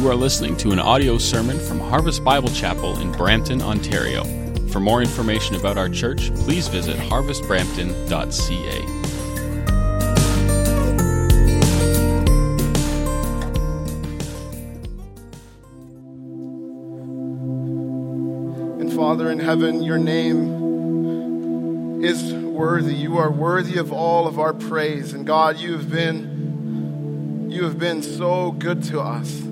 You are listening to an audio sermon from Harvest Bible Chapel in Brampton, Ontario. For more information about our church, please visit harvestbrampton.ca. And Father in heaven, your name is worthy. You are worthy of all of our praise. And God, you have been you have been so good to us.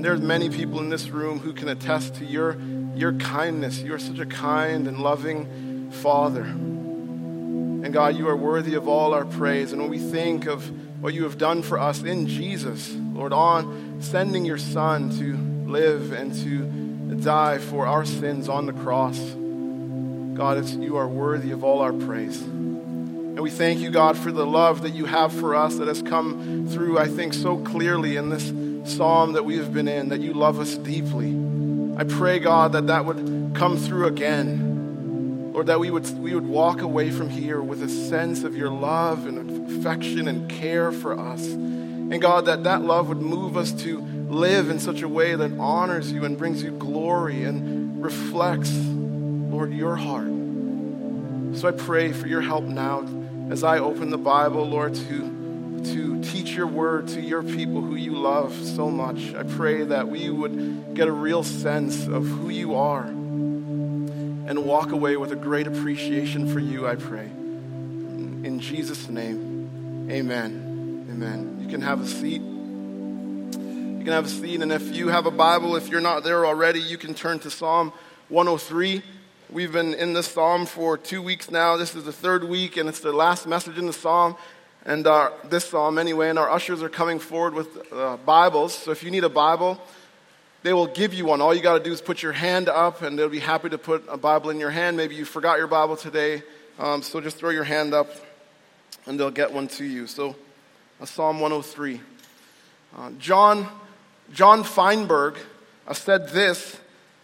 And there's many people in this room who can attest to your, your kindness. You are such a kind and loving Father. And God, you are worthy of all our praise. And when we think of what you have done for us in Jesus, Lord, on sending your Son to live and to die for our sins on the cross, God, you are worthy of all our praise. And we thank you, God, for the love that you have for us that has come through, I think, so clearly in this psalm that we have been in, that you love us deeply. I pray, God, that that would come through again. Lord, that we would, we would walk away from here with a sense of your love and affection and care for us. And God, that that love would move us to live in such a way that honors you and brings you glory and reflects, Lord, your heart. So I pray for your help now as I open the Bible, Lord, to to teach your word to your people who you love so much. I pray that we would get a real sense of who you are and walk away with a great appreciation for you, I pray. In Jesus' name, amen. Amen. You can have a seat. You can have a seat, and if you have a Bible, if you're not there already, you can turn to Psalm 103. We've been in this psalm for two weeks now. This is the third week, and it's the last message in the psalm and uh, this psalm anyway. And our ushers are coming forward with uh, Bibles. So if you need a Bible, they will give you one. All you got to do is put your hand up, and they'll be happy to put a Bible in your hand. Maybe you forgot your Bible today, um, so just throw your hand up, and they'll get one to you. So, uh, Psalm 103. Uh, John John Feinberg uh, said this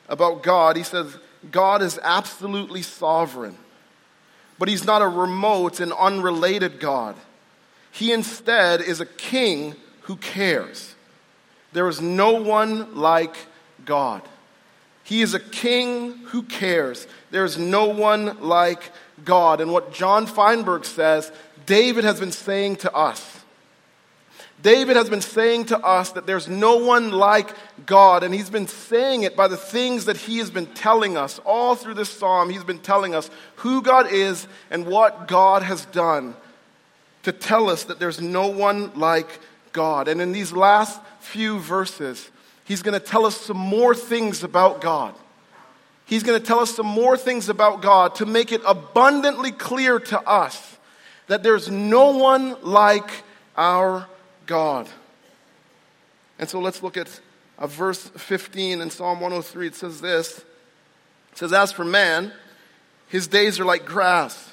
about God. He says, "God is absolutely sovereign." But he's not a remote and unrelated God. He instead is a king who cares. There is no one like God. He is a king who cares. There is no one like God. And what John Feinberg says, David has been saying to us. David has been saying to us that there's no one like God, and he's been saying it by the things that he has been telling us. All through this psalm, he's been telling us who God is and what God has done to tell us that there's no one like God. And in these last few verses, he's going to tell us some more things about God. He's going to tell us some more things about God to make it abundantly clear to us that there's no one like our God. And so let's look at uh, verse 15 in Psalm 103. It says this It says, As for man, his days are like grass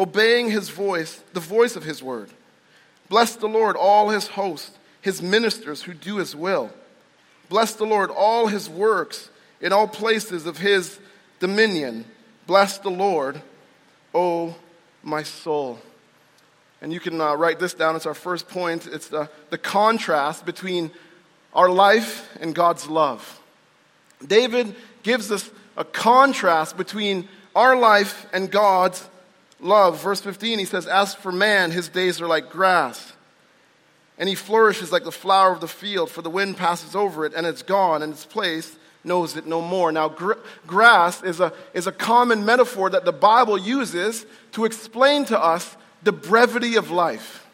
obeying his voice, the voice of his word. Bless the Lord, all his hosts, his ministers who do his will. Bless the Lord, all his works in all places of his dominion. Bless the Lord, O my soul. And you can uh, write this down. It's our first point. It's the, the contrast between our life and God's love. David gives us a contrast between our life and God's love. Verse 15, he says, As for man, his days are like grass, and he flourishes like the flower of the field, for the wind passes over it, and it's gone, and its place knows it no more. Now, gr- grass is a, is a common metaphor that the Bible uses to explain to us the brevity of life.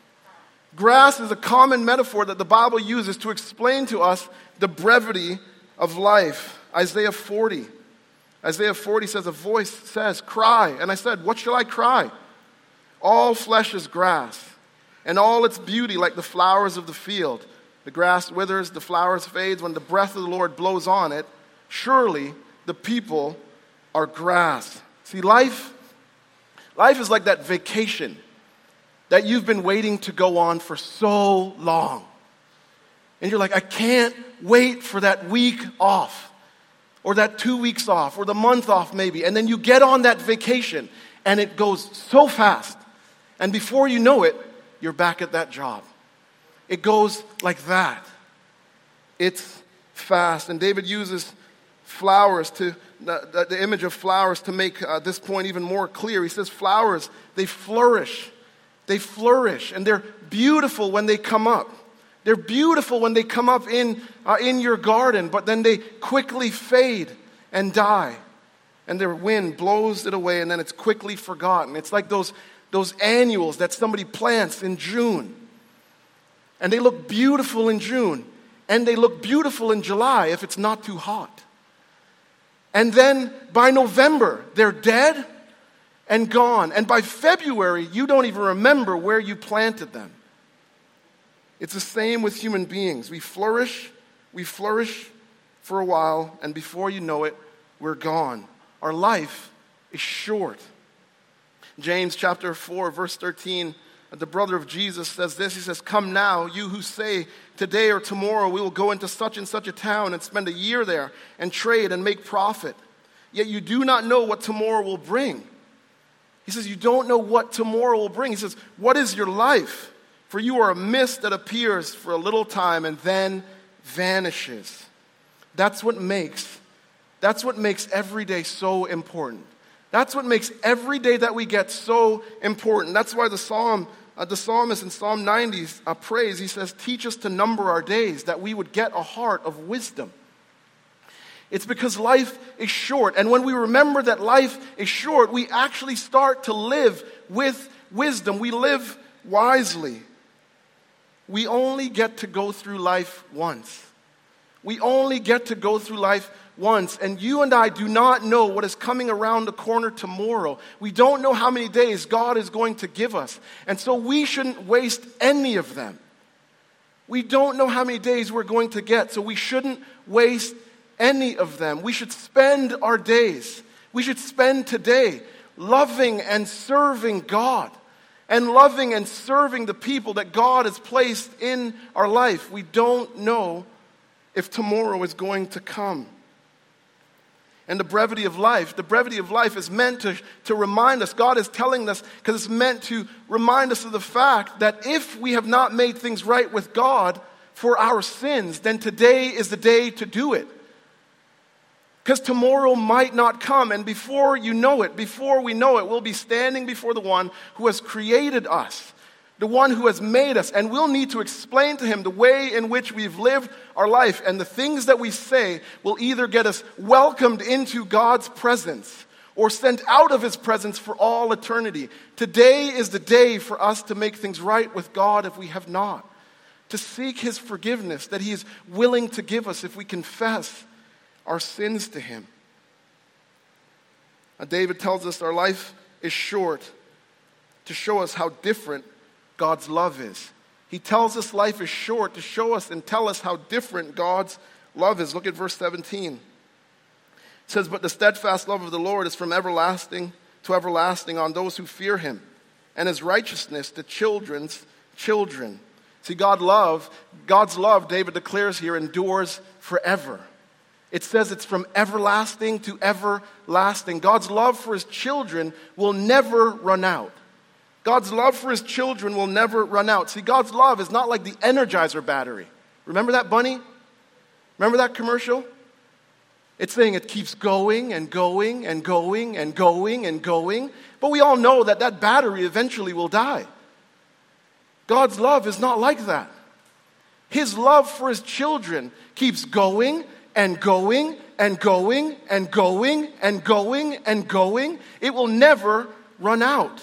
Grass is a common metaphor that the Bible uses to explain to us the brevity of life. Isaiah 40. Isaiah 40 says, A voice says, Cry. And I said, What shall I cry? All flesh is grass, and all its beauty like the flowers of the field. The grass withers, the flowers fades when the breath of the Lord blows on it. Surely the people are grass. See, life, life is like that vacation that you've been waiting to go on for so long. And you're like, I can't wait for that week off, or that two weeks off, or the month off, maybe. And then you get on that vacation, and it goes so fast. And before you know it, you're back at that job. It goes like that. It's fast. And David uses flowers to, the, the image of flowers to make uh, this point even more clear. He says, flowers, they flourish. They flourish, and they're beautiful when they come up. They're beautiful when they come up in, uh, in your garden, but then they quickly fade and die. And the wind blows it away, and then it's quickly forgotten. It's like those, those annuals that somebody plants in June. And they look beautiful in June, and they look beautiful in July if it's not too hot. And then by November, they're dead and gone. And by February, you don't even remember where you planted them. It's the same with human beings. We flourish, we flourish for a while, and before you know it, we're gone. Our life is short. James chapter 4, verse 13 the brother of Jesus says this. He says, Come now, you who say, Today or tomorrow we will go into such and such a town and spend a year there and trade and make profit. Yet you do not know what tomorrow will bring. He says, You don't know what tomorrow will bring. He says, What is your life? For you are a mist that appears for a little time and then vanishes. That's what makes that's what makes every day so important. That's what makes every day that we get so important. That's why the psalm, uh, the psalmist in Psalm 90 uh, prays, he says, Teach us to number our days that we would get a heart of wisdom. It's because life is short. And when we remember that life is short, we actually start to live with wisdom. We live wisely. We only get to go through life once. We only get to go through life once, and you and I do not know what is coming around the corner tomorrow. We don't know how many days God is going to give us. And so we shouldn't waste any of them. We don't know how many days we're going to get, so we shouldn't waste any of them. We should spend our days, we should spend today loving and serving God and loving and serving the people that God has placed in our life. We don't know if tomorrow is going to come and the brevity of life. The brevity of life is meant to, to remind us, God is telling us, because it's meant to remind us of the fact that if we have not made things right with God for our sins, then today is the day to do it. Because tomorrow might not come, and before you know it, before we know it, we'll be standing before the one who has created us the one who has made us, and we'll need to explain to him the way in which we've lived our life. And the things that we say will either get us welcomed into God's presence or sent out of his presence for all eternity. Today is the day for us to make things right with God if we have not, to seek his forgiveness that he is willing to give us if we confess our sins to him. Now, David tells us our life is short to show us how different God's love is. He tells us life is short to show us and tell us how different God's love is. Look at verse 17. It says, But the steadfast love of the Lord is from everlasting to everlasting on those who fear him, and his righteousness to children's children. See, God love, God's love, David declares here, endures forever. It says it's from everlasting to everlasting. God's love for his children will never run out. God's love for his children will never run out. See, God's love is not like the Energizer battery. Remember that bunny? Remember that commercial? It's saying it keeps going and going and going and going and going. But we all know that that battery eventually will die. God's love is not like that. His love for his children keeps going and going and going and going and going and going. It will never run out.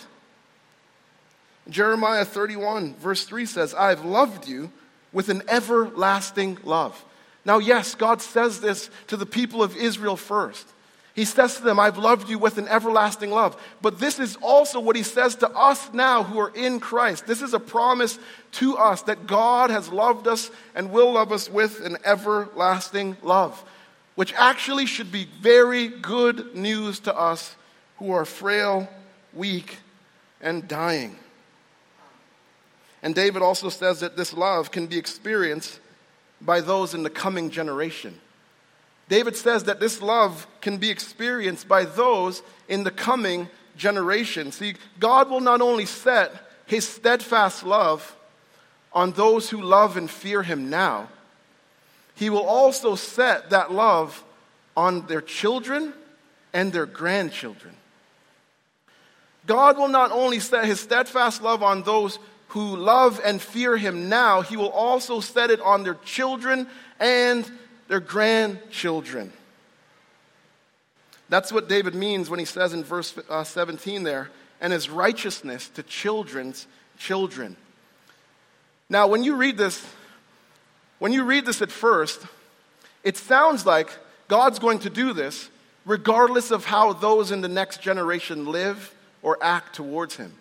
Jeremiah 31, verse 3 says, I've loved you with an everlasting love. Now, yes, God says this to the people of Israel first. He says to them, I've loved you with an everlasting love. But this is also what he says to us now who are in Christ. This is a promise to us that God has loved us and will love us with an everlasting love, which actually should be very good news to us who are frail, weak, and dying. And David also says that this love can be experienced by those in the coming generation. David says that this love can be experienced by those in the coming generation. See, God will not only set his steadfast love on those who love and fear him now, he will also set that love on their children and their grandchildren. God will not only set his steadfast love on those who love and fear him now, he will also set it on their children and their grandchildren. That's what David means when he says in verse uh, 17 there, and his righteousness to children's children. Now, when you read this, when you read this at first, it sounds like God's going to do this regardless of how those in the next generation live or act towards him.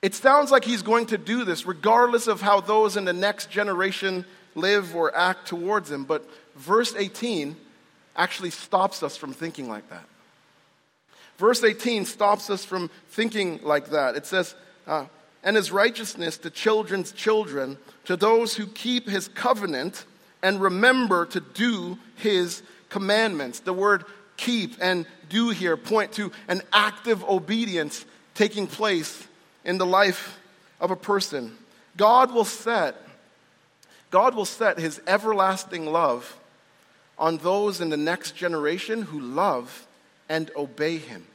It sounds like he's going to do this regardless of how those in the next generation live or act towards him. But verse 18 actually stops us from thinking like that. Verse 18 stops us from thinking like that. It says, uh, and his righteousness to children's children, to those who keep his covenant and remember to do his commandments. The word keep and do here point to an active obedience taking place in the life of a person. God will set God will set his everlasting love on those in the next generation who love and obey him.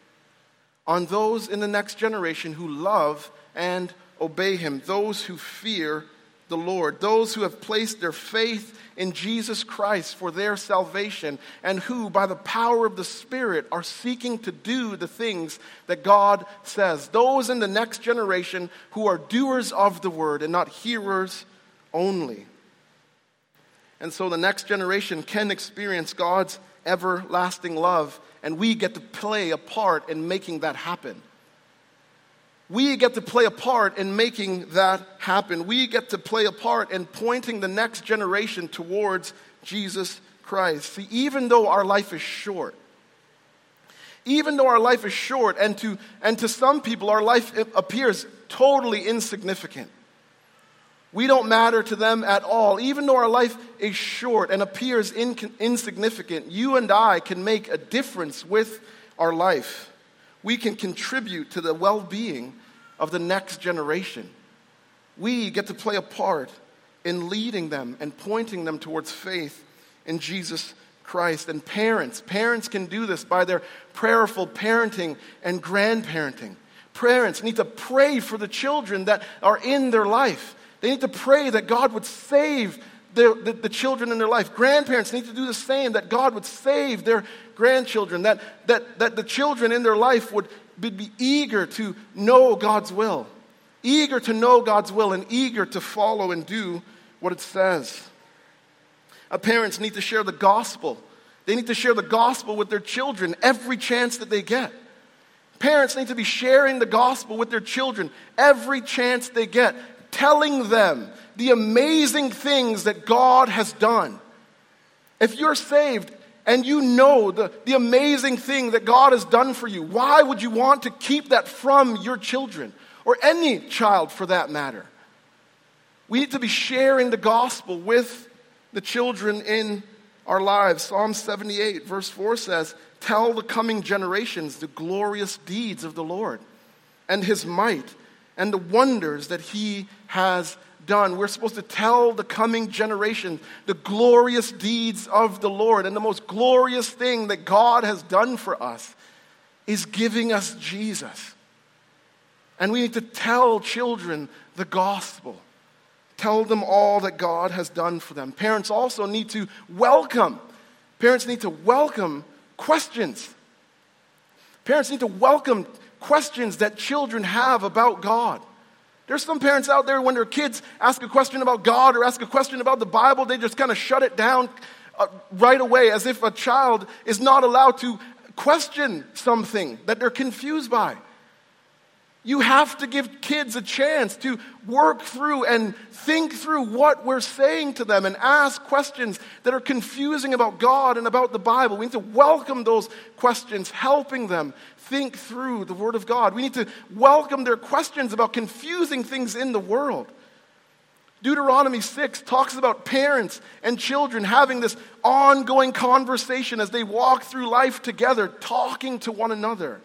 On those in the next generation who love and obey him. Those who fear the Lord. Those who have placed their faith in Jesus Christ for their salvation and who, by the power of the Spirit, are seeking to do the things that God says. Those in the next generation who are doers of the word and not hearers only. And so the next generation can experience God's everlasting love, and we get to play a part in making that happen. We get to play a part in making that happen. We get to play a part in pointing the next generation towards Jesus Christ. See, even though our life is short, even though our life is short, and to, and to some people, our life appears totally insignificant. We don't matter to them at all. Even though our life is short and appears in, insignificant, you and I can make a difference with our life. We can contribute to the well being of the next generation. We get to play a part in leading them and pointing them towards faith in Jesus Christ. And parents, parents can do this by their prayerful parenting and grandparenting. Parents need to pray for the children that are in their life. They need to pray that God would save the, the, the, children in their life. Grandparents need to do the same, that God would save their grandchildren, that, that, that the children in their life would be, be eager to know God's will, eager to know God's will, and eager to follow and do what it says. Our parents need to share the gospel. They need to share the gospel with their children every chance that they get. Parents need to be sharing the gospel with their children every chance they get telling them the amazing things that God has done. If you're saved and you know the, the amazing thing that God has done for you, why would you want to keep that from your children or any child for that matter? We need to be sharing the gospel with the children in our lives. Psalm 78, verse 4 says, Tell the coming generations the glorious deeds of the Lord and his might and the wonders that he has done. We're supposed to tell the coming generation the glorious deeds of the Lord. And the most glorious thing that God has done for us is giving us Jesus. And we need to tell children the gospel. Tell them all that God has done for them. Parents also need to welcome. Parents need to welcome questions. Parents need to welcome questions that children have about God. There's some parents out there when their kids ask a question about God or ask a question about the Bible, they just kind of shut it down uh, right away as if a child is not allowed to question something that they're confused by. You have to give kids a chance to work through and think through what we're saying to them and ask questions that are confusing about God and about the Bible. We need to welcome those questions, helping them think through the Word of God. We need to welcome their questions about confusing things in the world. Deuteronomy 6 talks about parents and children having this ongoing conversation as they walk through life together, talking to one another.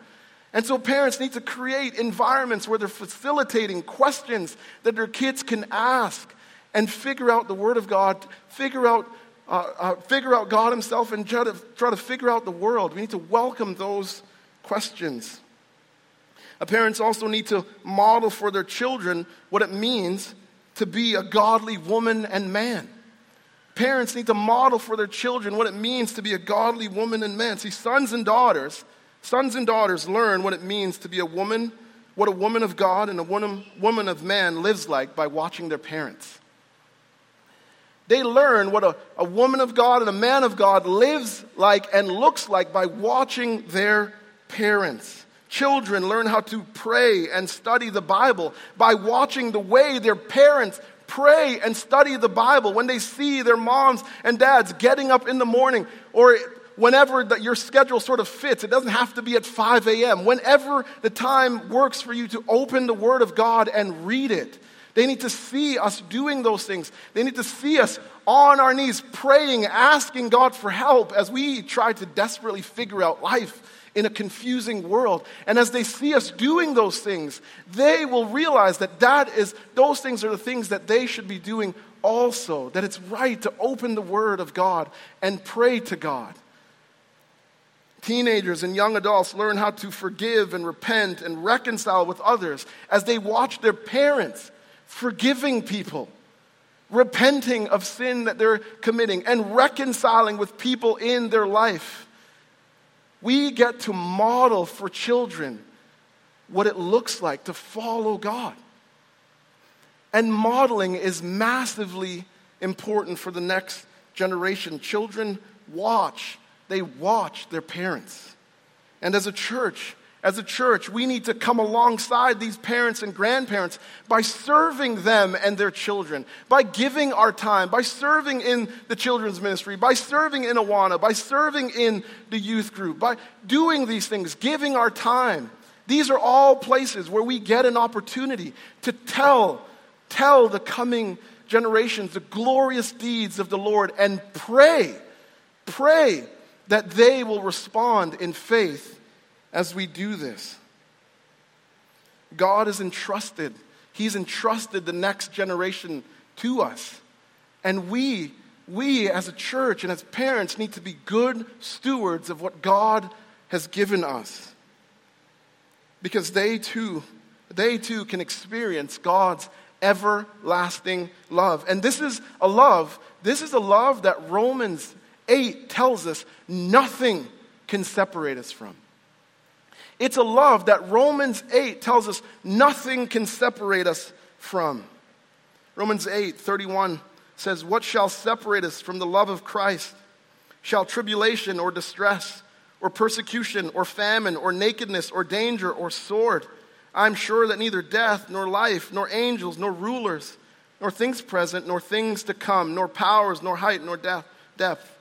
And so parents need to create environments where they're facilitating questions that their kids can ask and figure out the Word of God, figure out, uh, uh, figure out God Himself, and try to, try to figure out the world. We need to welcome those questions. Parents also need to model for their children what it means to be a godly woman and man. Parents need to model for their children what it means to be a godly woman and man. See, sons and daughters Sons and daughters learn what it means to be a woman, what a woman of God and a woman, woman of man lives like by watching their parents. They learn what a, a woman of God and a man of God lives like and looks like by watching their parents. Children learn how to pray and study the Bible by watching the way their parents pray and study the Bible. When they see their moms and dads getting up in the morning or whenever the, your schedule sort of fits. It doesn't have to be at 5 a.m. Whenever the time works for you to open the Word of God and read it. They need to see us doing those things. They need to see us on our knees praying, asking God for help as we try to desperately figure out life in a confusing world. And as they see us doing those things, they will realize that that is those things are the things that they should be doing also. That it's right to open the word of God and pray to God. Teenagers and young adults learn how to forgive and repent and reconcile with others as they watch their parents forgiving people, repenting of sin that they're committing, and reconciling with people in their life. We get to model for children what it looks like to follow God. And modeling is massively important for the next generation. Children watch they watch their parents. And as a church, as a church, we need to come alongside these parents and grandparents by serving them and their children, by giving our time, by serving in the children's ministry, by serving in Awana, by serving in the youth group, by doing these things, giving our time. These are all places where we get an opportunity to tell, tell the coming generations the glorious deeds of the Lord and pray, pray that they will respond in faith as we do this. God is entrusted, He's entrusted the next generation to us. And we, we as a church and as parents need to be good stewards of what God has given us. Because they too, they too can experience God's everlasting love. And this is a love, this is a love that Romans 8 tells us nothing can separate us from. It's a love that Romans 8 tells us nothing can separate us from. Romans 8 31 says, What shall separate us from the love of Christ? Shall tribulation or distress or persecution or famine or nakedness or danger or sword? I'm sure that neither death nor life nor angels nor rulers nor things present nor things to come nor powers nor height nor death, depth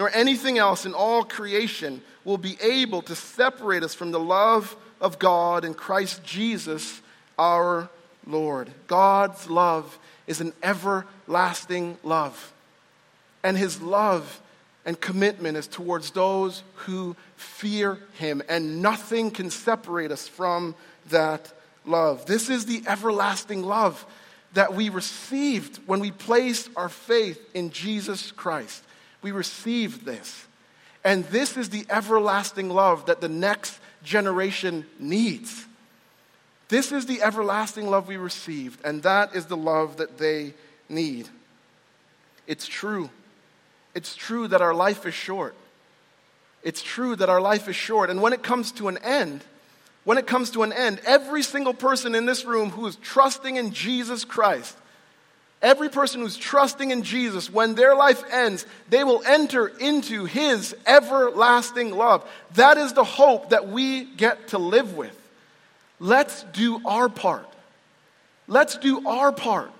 nor anything else in all creation will be able to separate us from the love of God in Christ Jesus our Lord. God's love is an everlasting love. And his love and commitment is towards those who fear him, and nothing can separate us from that love. This is the everlasting love that we received when we placed our faith in Jesus Christ. We receive this. And this is the everlasting love that the next generation needs. This is the everlasting love we received, and that is the love that they need. It's true. It's true that our life is short. It's true that our life is short. And when it comes to an end, when it comes to an end, every single person in this room who is trusting in Jesus Christ Every person who's trusting in Jesus, when their life ends, they will enter into his everlasting love. That is the hope that we get to live with. Let's do our part. Let's do our part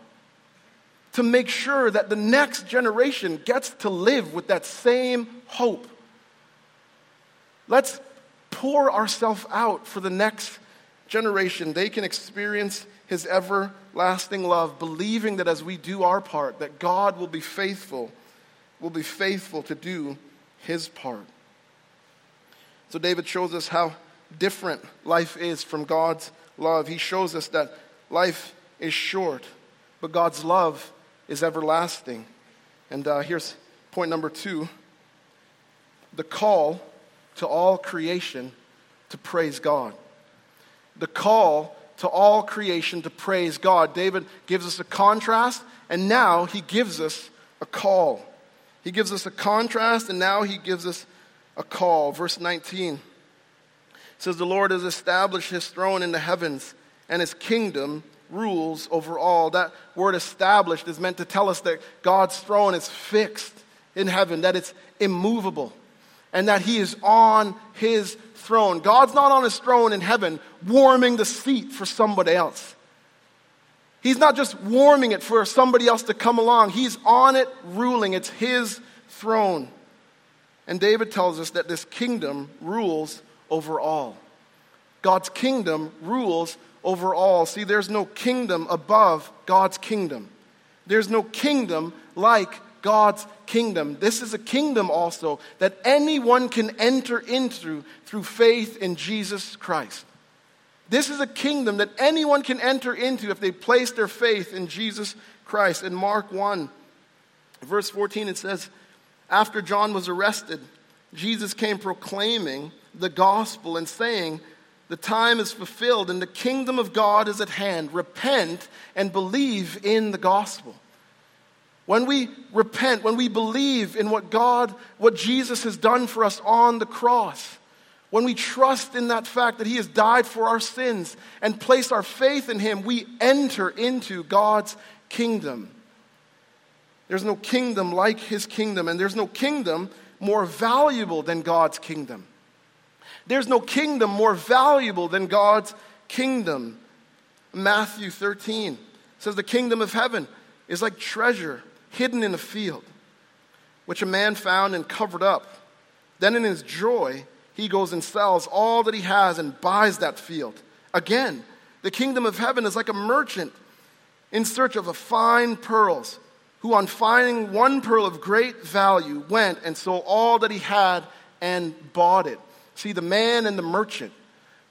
to make sure that the next generation gets to live with that same hope. Let's pour ourselves out for the next generation. They can experience his everlasting love, believing that as we do our part, that God will be faithful, will be faithful to do his part. So David shows us how different life is from God's love. He shows us that life is short, but God's love is everlasting. And uh, here's point number two the call to all creation to praise God. The call to all creation to praise God. David gives us a contrast, and now he gives us a call. He gives us a contrast, and now he gives us a call. Verse 19 says, The Lord has established his throne in the heavens, and his kingdom rules over all. That word established is meant to tell us that God's throne is fixed in heaven, that it's immovable, and that he is on his throne. God's not on his throne in heaven warming the seat for somebody else. He's not just warming it for somebody else to come along, he's on it ruling. It's his throne. And David tells us that this kingdom rules over all. God's kingdom rules over all. See, there's no kingdom above God's kingdom. There's no kingdom like God's kingdom. This is a kingdom also that anyone can enter into through faith in Jesus Christ. This is a kingdom that anyone can enter into if they place their faith in Jesus Christ. In Mark 1, verse 14, it says, After John was arrested, Jesus came proclaiming the gospel and saying, The time is fulfilled and the kingdom of God is at hand. Repent and believe in the gospel. When we repent, when we believe in what God, what Jesus has done for us on the cross, when we trust in that fact that He has died for our sins and place our faith in Him, we enter into God's kingdom. There's no kingdom like His kingdom, and there's no kingdom more valuable than God's kingdom. There's no kingdom more valuable than God's kingdom. Matthew 13 says, The kingdom of heaven is like treasure hidden in a field, which a man found and covered up. Then in his joy, he goes and sells all that he has and buys that field. Again, the kingdom of heaven is like a merchant in search of a fine pearls, who on finding one pearl of great value went and sold all that he had and bought it. See, the man and the merchant,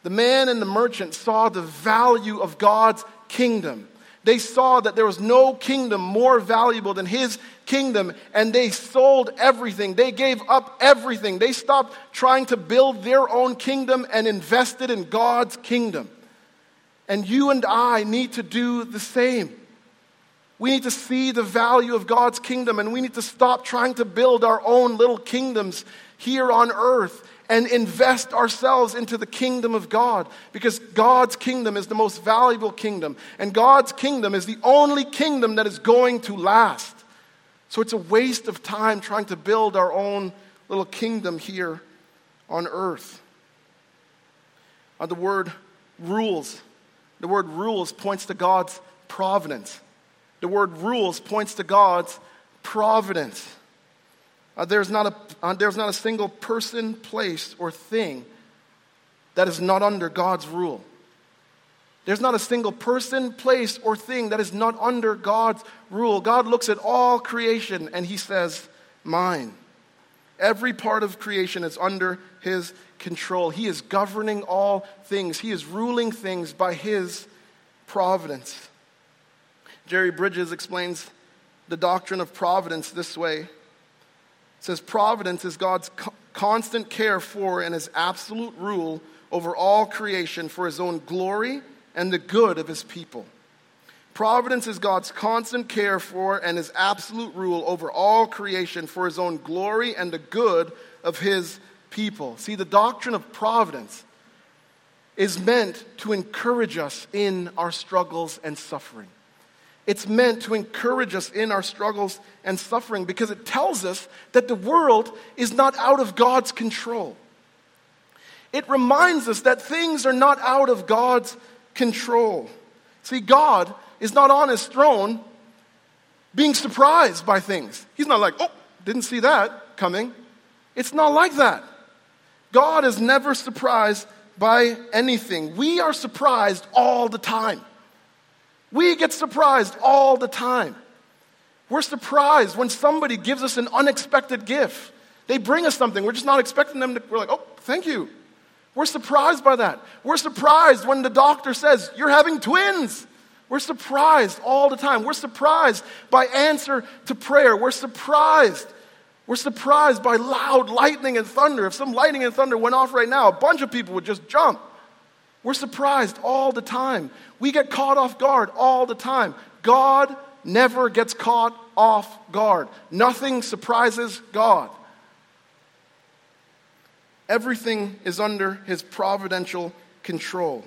the man and the merchant saw the value of God's kingdom. They saw that there was no kingdom more valuable than his kingdom, and they sold everything. They gave up everything. They stopped trying to build their own kingdom and invested in God's kingdom. And you and I need to do the same. We need to see the value of God's kingdom, and we need to stop trying to build our own little kingdoms here on earth and invest ourselves into the kingdom of God because God's kingdom is the most valuable kingdom. And God's kingdom is the only kingdom that is going to last. So it's a waste of time trying to build our own little kingdom here on earth. Uh, the word rules, the word rules points to God's providence. The word rules points to God's providence. Uh, there's, not a, uh, there's not a single person, place, or thing that is not under God's rule. There's not a single person, place, or thing that is not under God's rule. God looks at all creation and he says, Mine. Every part of creation is under his control. He is governing all things, he is ruling things by his providence. Jerry Bridges explains the doctrine of providence this way says providence is God's co- constant care for and his absolute rule over all creation for his own glory and the good of his people. Providence is God's constant care for and his absolute rule over all creation for his own glory and the good of his people. See, the doctrine of providence is meant to encourage us in our struggles and suffering. It's meant to encourage us in our struggles and suffering because it tells us that the world is not out of God's control. It reminds us that things are not out of God's control. See, God is not on his throne being surprised by things. He's not like, oh, didn't see that coming. It's not like that. God is never surprised by anything. We are surprised all the time. We get surprised all the time. We're surprised when somebody gives us an unexpected gift. They bring us something, we're just not expecting them to, we're like, oh, thank you. We're surprised by that. We're surprised when the doctor says, you're having twins. We're surprised all the time. We're surprised by answer to prayer. We're surprised. We're surprised by loud lightning and thunder. If some lightning and thunder went off right now, a bunch of people would just jump. We're surprised all the time. We get caught off guard all the time. God never gets caught off guard. Nothing surprises God. Everything is under his providential control.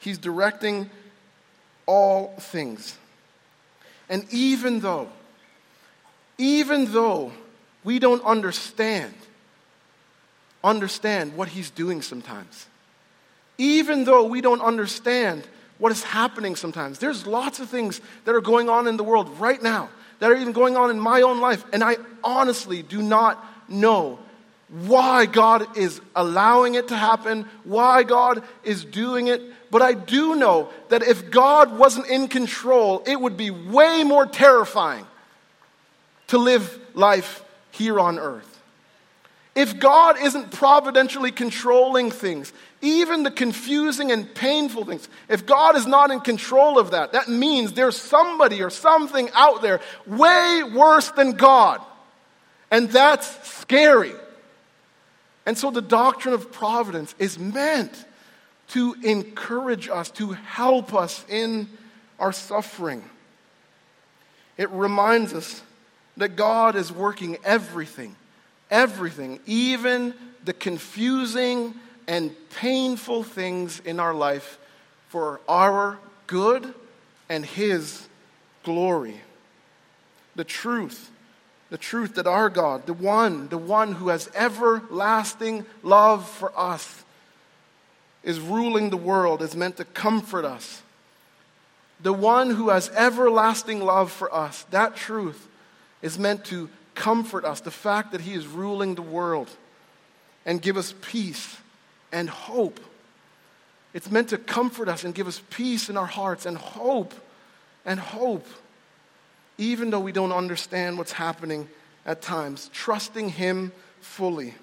He's directing all things. And even though, even though we don't understand, understand what he's doing sometimes, even though we don't understand what is happening sometimes, there's lots of things that are going on in the world right now that are even going on in my own life, and I honestly do not know why God is allowing it to happen, why God is doing it. But I do know that if God wasn't in control, it would be way more terrifying to live life here on earth. If God isn't providentially controlling things, even the confusing and painful things, if God is not in control of that, that means there's somebody or something out there way worse than God. And that's scary. And so the doctrine of providence is meant to encourage us, to help us in our suffering. It reminds us that God is working everything, everything, even the confusing and painful things in our life for our good and His glory. The truth the truth that our God, the one, the one who has everlasting love for us, is ruling the world, is meant to comfort us. The one who has everlasting love for us, that truth is meant to comfort us. The fact that he is ruling the world and give us peace and hope. It's meant to comfort us and give us peace in our hearts and hope and hope even though we don't understand what's happening at times, trusting Him fully.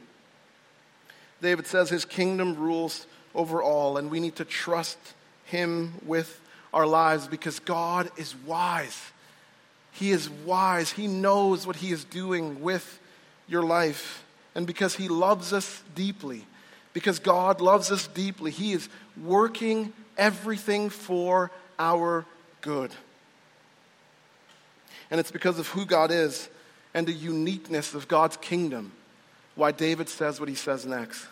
David says his kingdom rules over all, and we need to trust Him with our lives because God is wise. He is wise. He knows what He is doing with your life. And because He loves us deeply, because God loves us deeply, He is working everything for our good. And it's because of who God is and the uniqueness of God's kingdom why David says what he says next.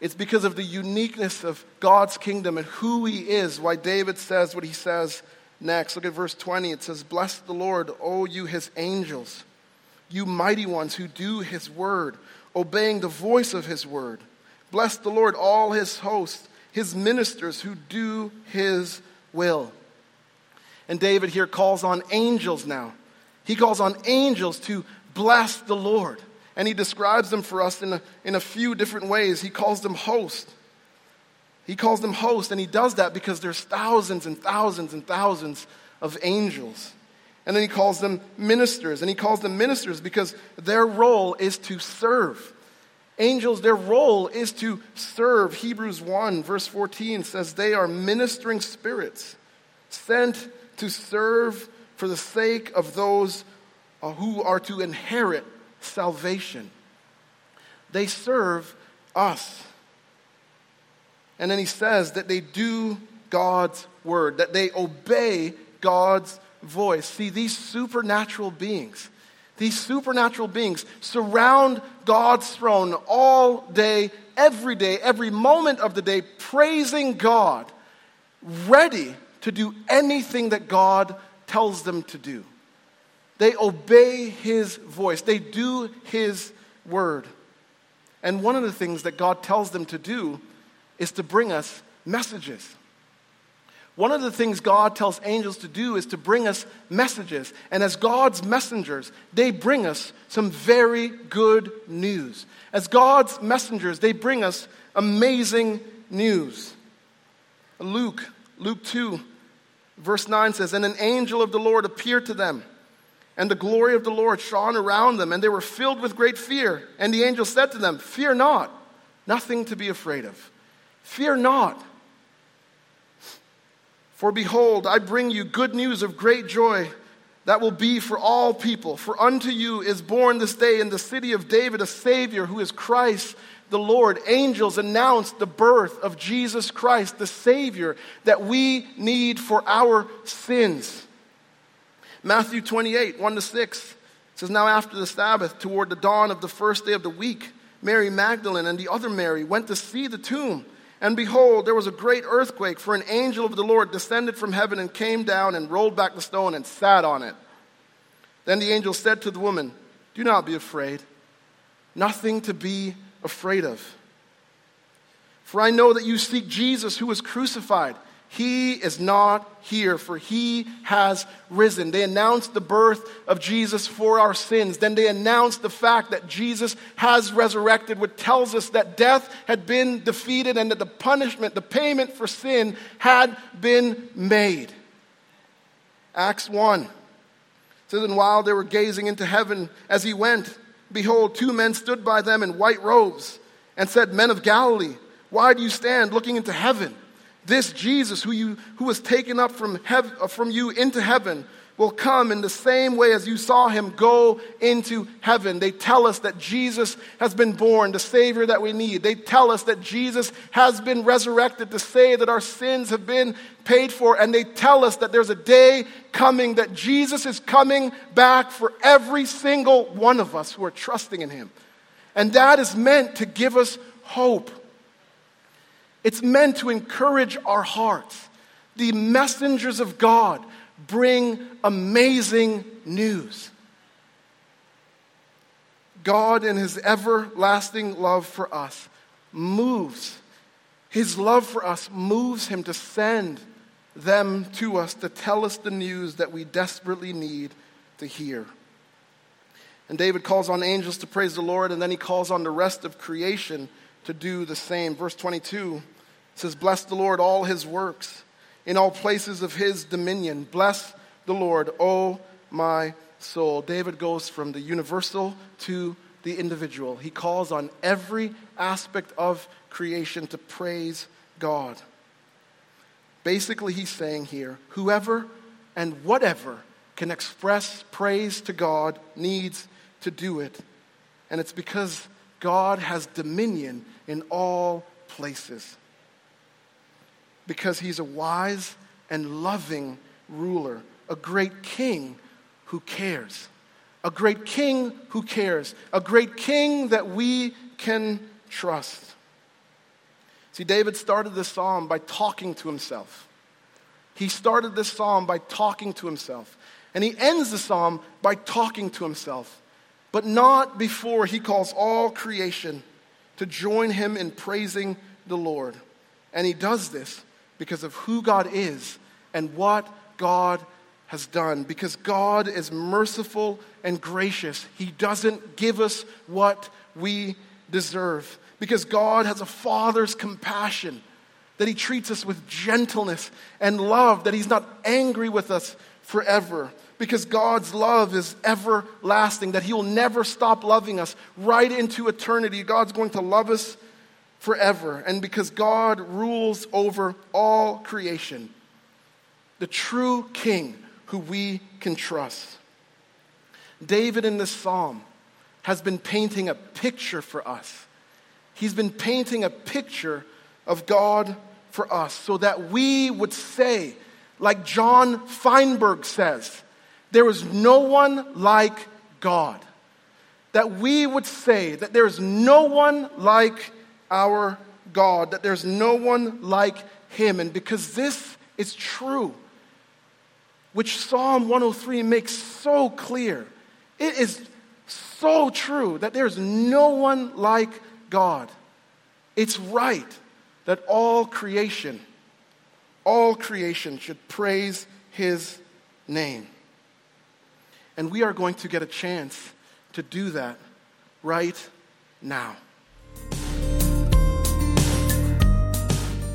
It's because of the uniqueness of God's kingdom and who he is why David says what he says next. Look at verse 20. It says, Bless the Lord, O you his angels, you mighty ones who do his word, obeying the voice of his word. Bless the Lord, all his hosts, his ministers who do his will. And David here calls on angels now. He calls on angels to bless the Lord. And he describes them for us in a, in a few different ways. He calls them host. He calls them hosts, and he does that because there's thousands and thousands and thousands of angels. And then he calls them ministers, and he calls them ministers because their role is to serve. Angels, their role is to serve. Hebrews 1, verse 14 says, They are ministering spirits sent to serve for the sake of those uh, who are to inherit salvation. They serve us. And then he says that they do God's word, that they obey God's voice. See, these supernatural beings, these supernatural beings surround God's throne all day, every day, every moment of the day, praising God, ready to do anything that God tells them to do. They obey His voice, they do His word. And one of the things that God tells them to do is to bring us messages. One of the things God tells angels to do is to bring us messages. And as God's messengers, they bring us some very good news. As God's messengers, they bring us amazing news. Luke, Luke 2, verse 9 says, And an angel of the Lord appeared to them, and the glory of the Lord shone around them, and they were filled with great fear. And the angel said to them, Fear not, nothing to be afraid of. Fear not. For behold, I bring you good news of great joy that will be for all people. For unto you is born this day in the city of David a Savior who is Christ the Lord. Angels announced the birth of Jesus Christ, the Savior that we need for our sins. Matthew 28, 1 to 6 says, Now after the Sabbath, toward the dawn of the first day of the week, Mary Magdalene and the other Mary went to see the tomb. And behold, there was a great earthquake, for an angel of the Lord descended from heaven and came down and rolled back the stone and sat on it. Then the angel said to the woman, Do not be afraid. Nothing to be afraid of. For I know that you seek Jesus who was crucified. He is not here, for he has risen. They announced the birth of Jesus for our sins. Then they announced the fact that Jesus has resurrected, which tells us that death had been defeated and that the punishment, the payment for sin, had been made. Acts 1 says, And while they were gazing into heaven as he went, behold, two men stood by them in white robes and said, Men of Galilee, why do you stand looking into heaven? This Jesus, who, you, who was taken up from, hev- uh, from you into heaven, will come in the same way as you saw him go into heaven. They tell us that Jesus has been born, the Savior that we need. They tell us that Jesus has been resurrected to say that our sins have been paid for. And they tell us that there's a day coming that Jesus is coming back for every single one of us who are trusting in him. And that is meant to give us hope. It's meant to encourage our hearts. The messengers of God bring amazing news. God, in His everlasting love for us, moves. His love for us moves Him to send them to us to tell us the news that we desperately need to hear. And David calls on angels to praise the Lord, and then he calls on the rest of creation to do the same. Verse 22 says, Bless the Lord, all his works, in all places of his dominion. Bless the Lord, O my soul. David goes from the universal to the individual. He calls on every aspect of creation to praise God. Basically, he's saying here whoever and whatever can express praise to God needs to do it. And it's because God has dominion in all places because he's a wise and loving ruler, a great king who cares. A great king who cares. A great king that we can trust. See, David started this psalm by talking to himself. He started this psalm by talking to himself. And he ends the psalm by talking to himself, but not before he calls all creation to join him in praising the Lord. And he does this because of who God is and what God has done. Because God is merciful and gracious, He doesn't give us what we deserve. Because God has a father's compassion, that He treats us with gentleness and love, that He's not angry with us forever. Because God's love is everlasting, that He will never stop loving us right into eternity. God's going to love us forever. And because God rules over all creation, the true king who we can trust. David in this psalm has been painting a picture for us. He's been painting a picture of God for us so that we would say, like John Feinberg says, there is no one like God. That we would say that there is no one like our God, that there's no one like him. And because this is true, which Psalm 103 makes so clear. It is so true that there's no one like God. It's right that all creation, all creation should praise his name. And we are going to get a chance to do that right now.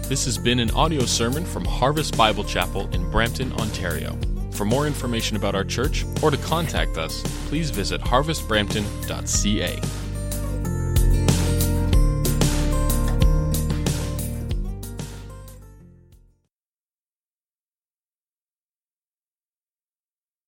This has been an audio sermon from Harvest Bible Chapel in Brampton, Ontario. For more information about our church or to contact us, please visit harvestbrampton.ca.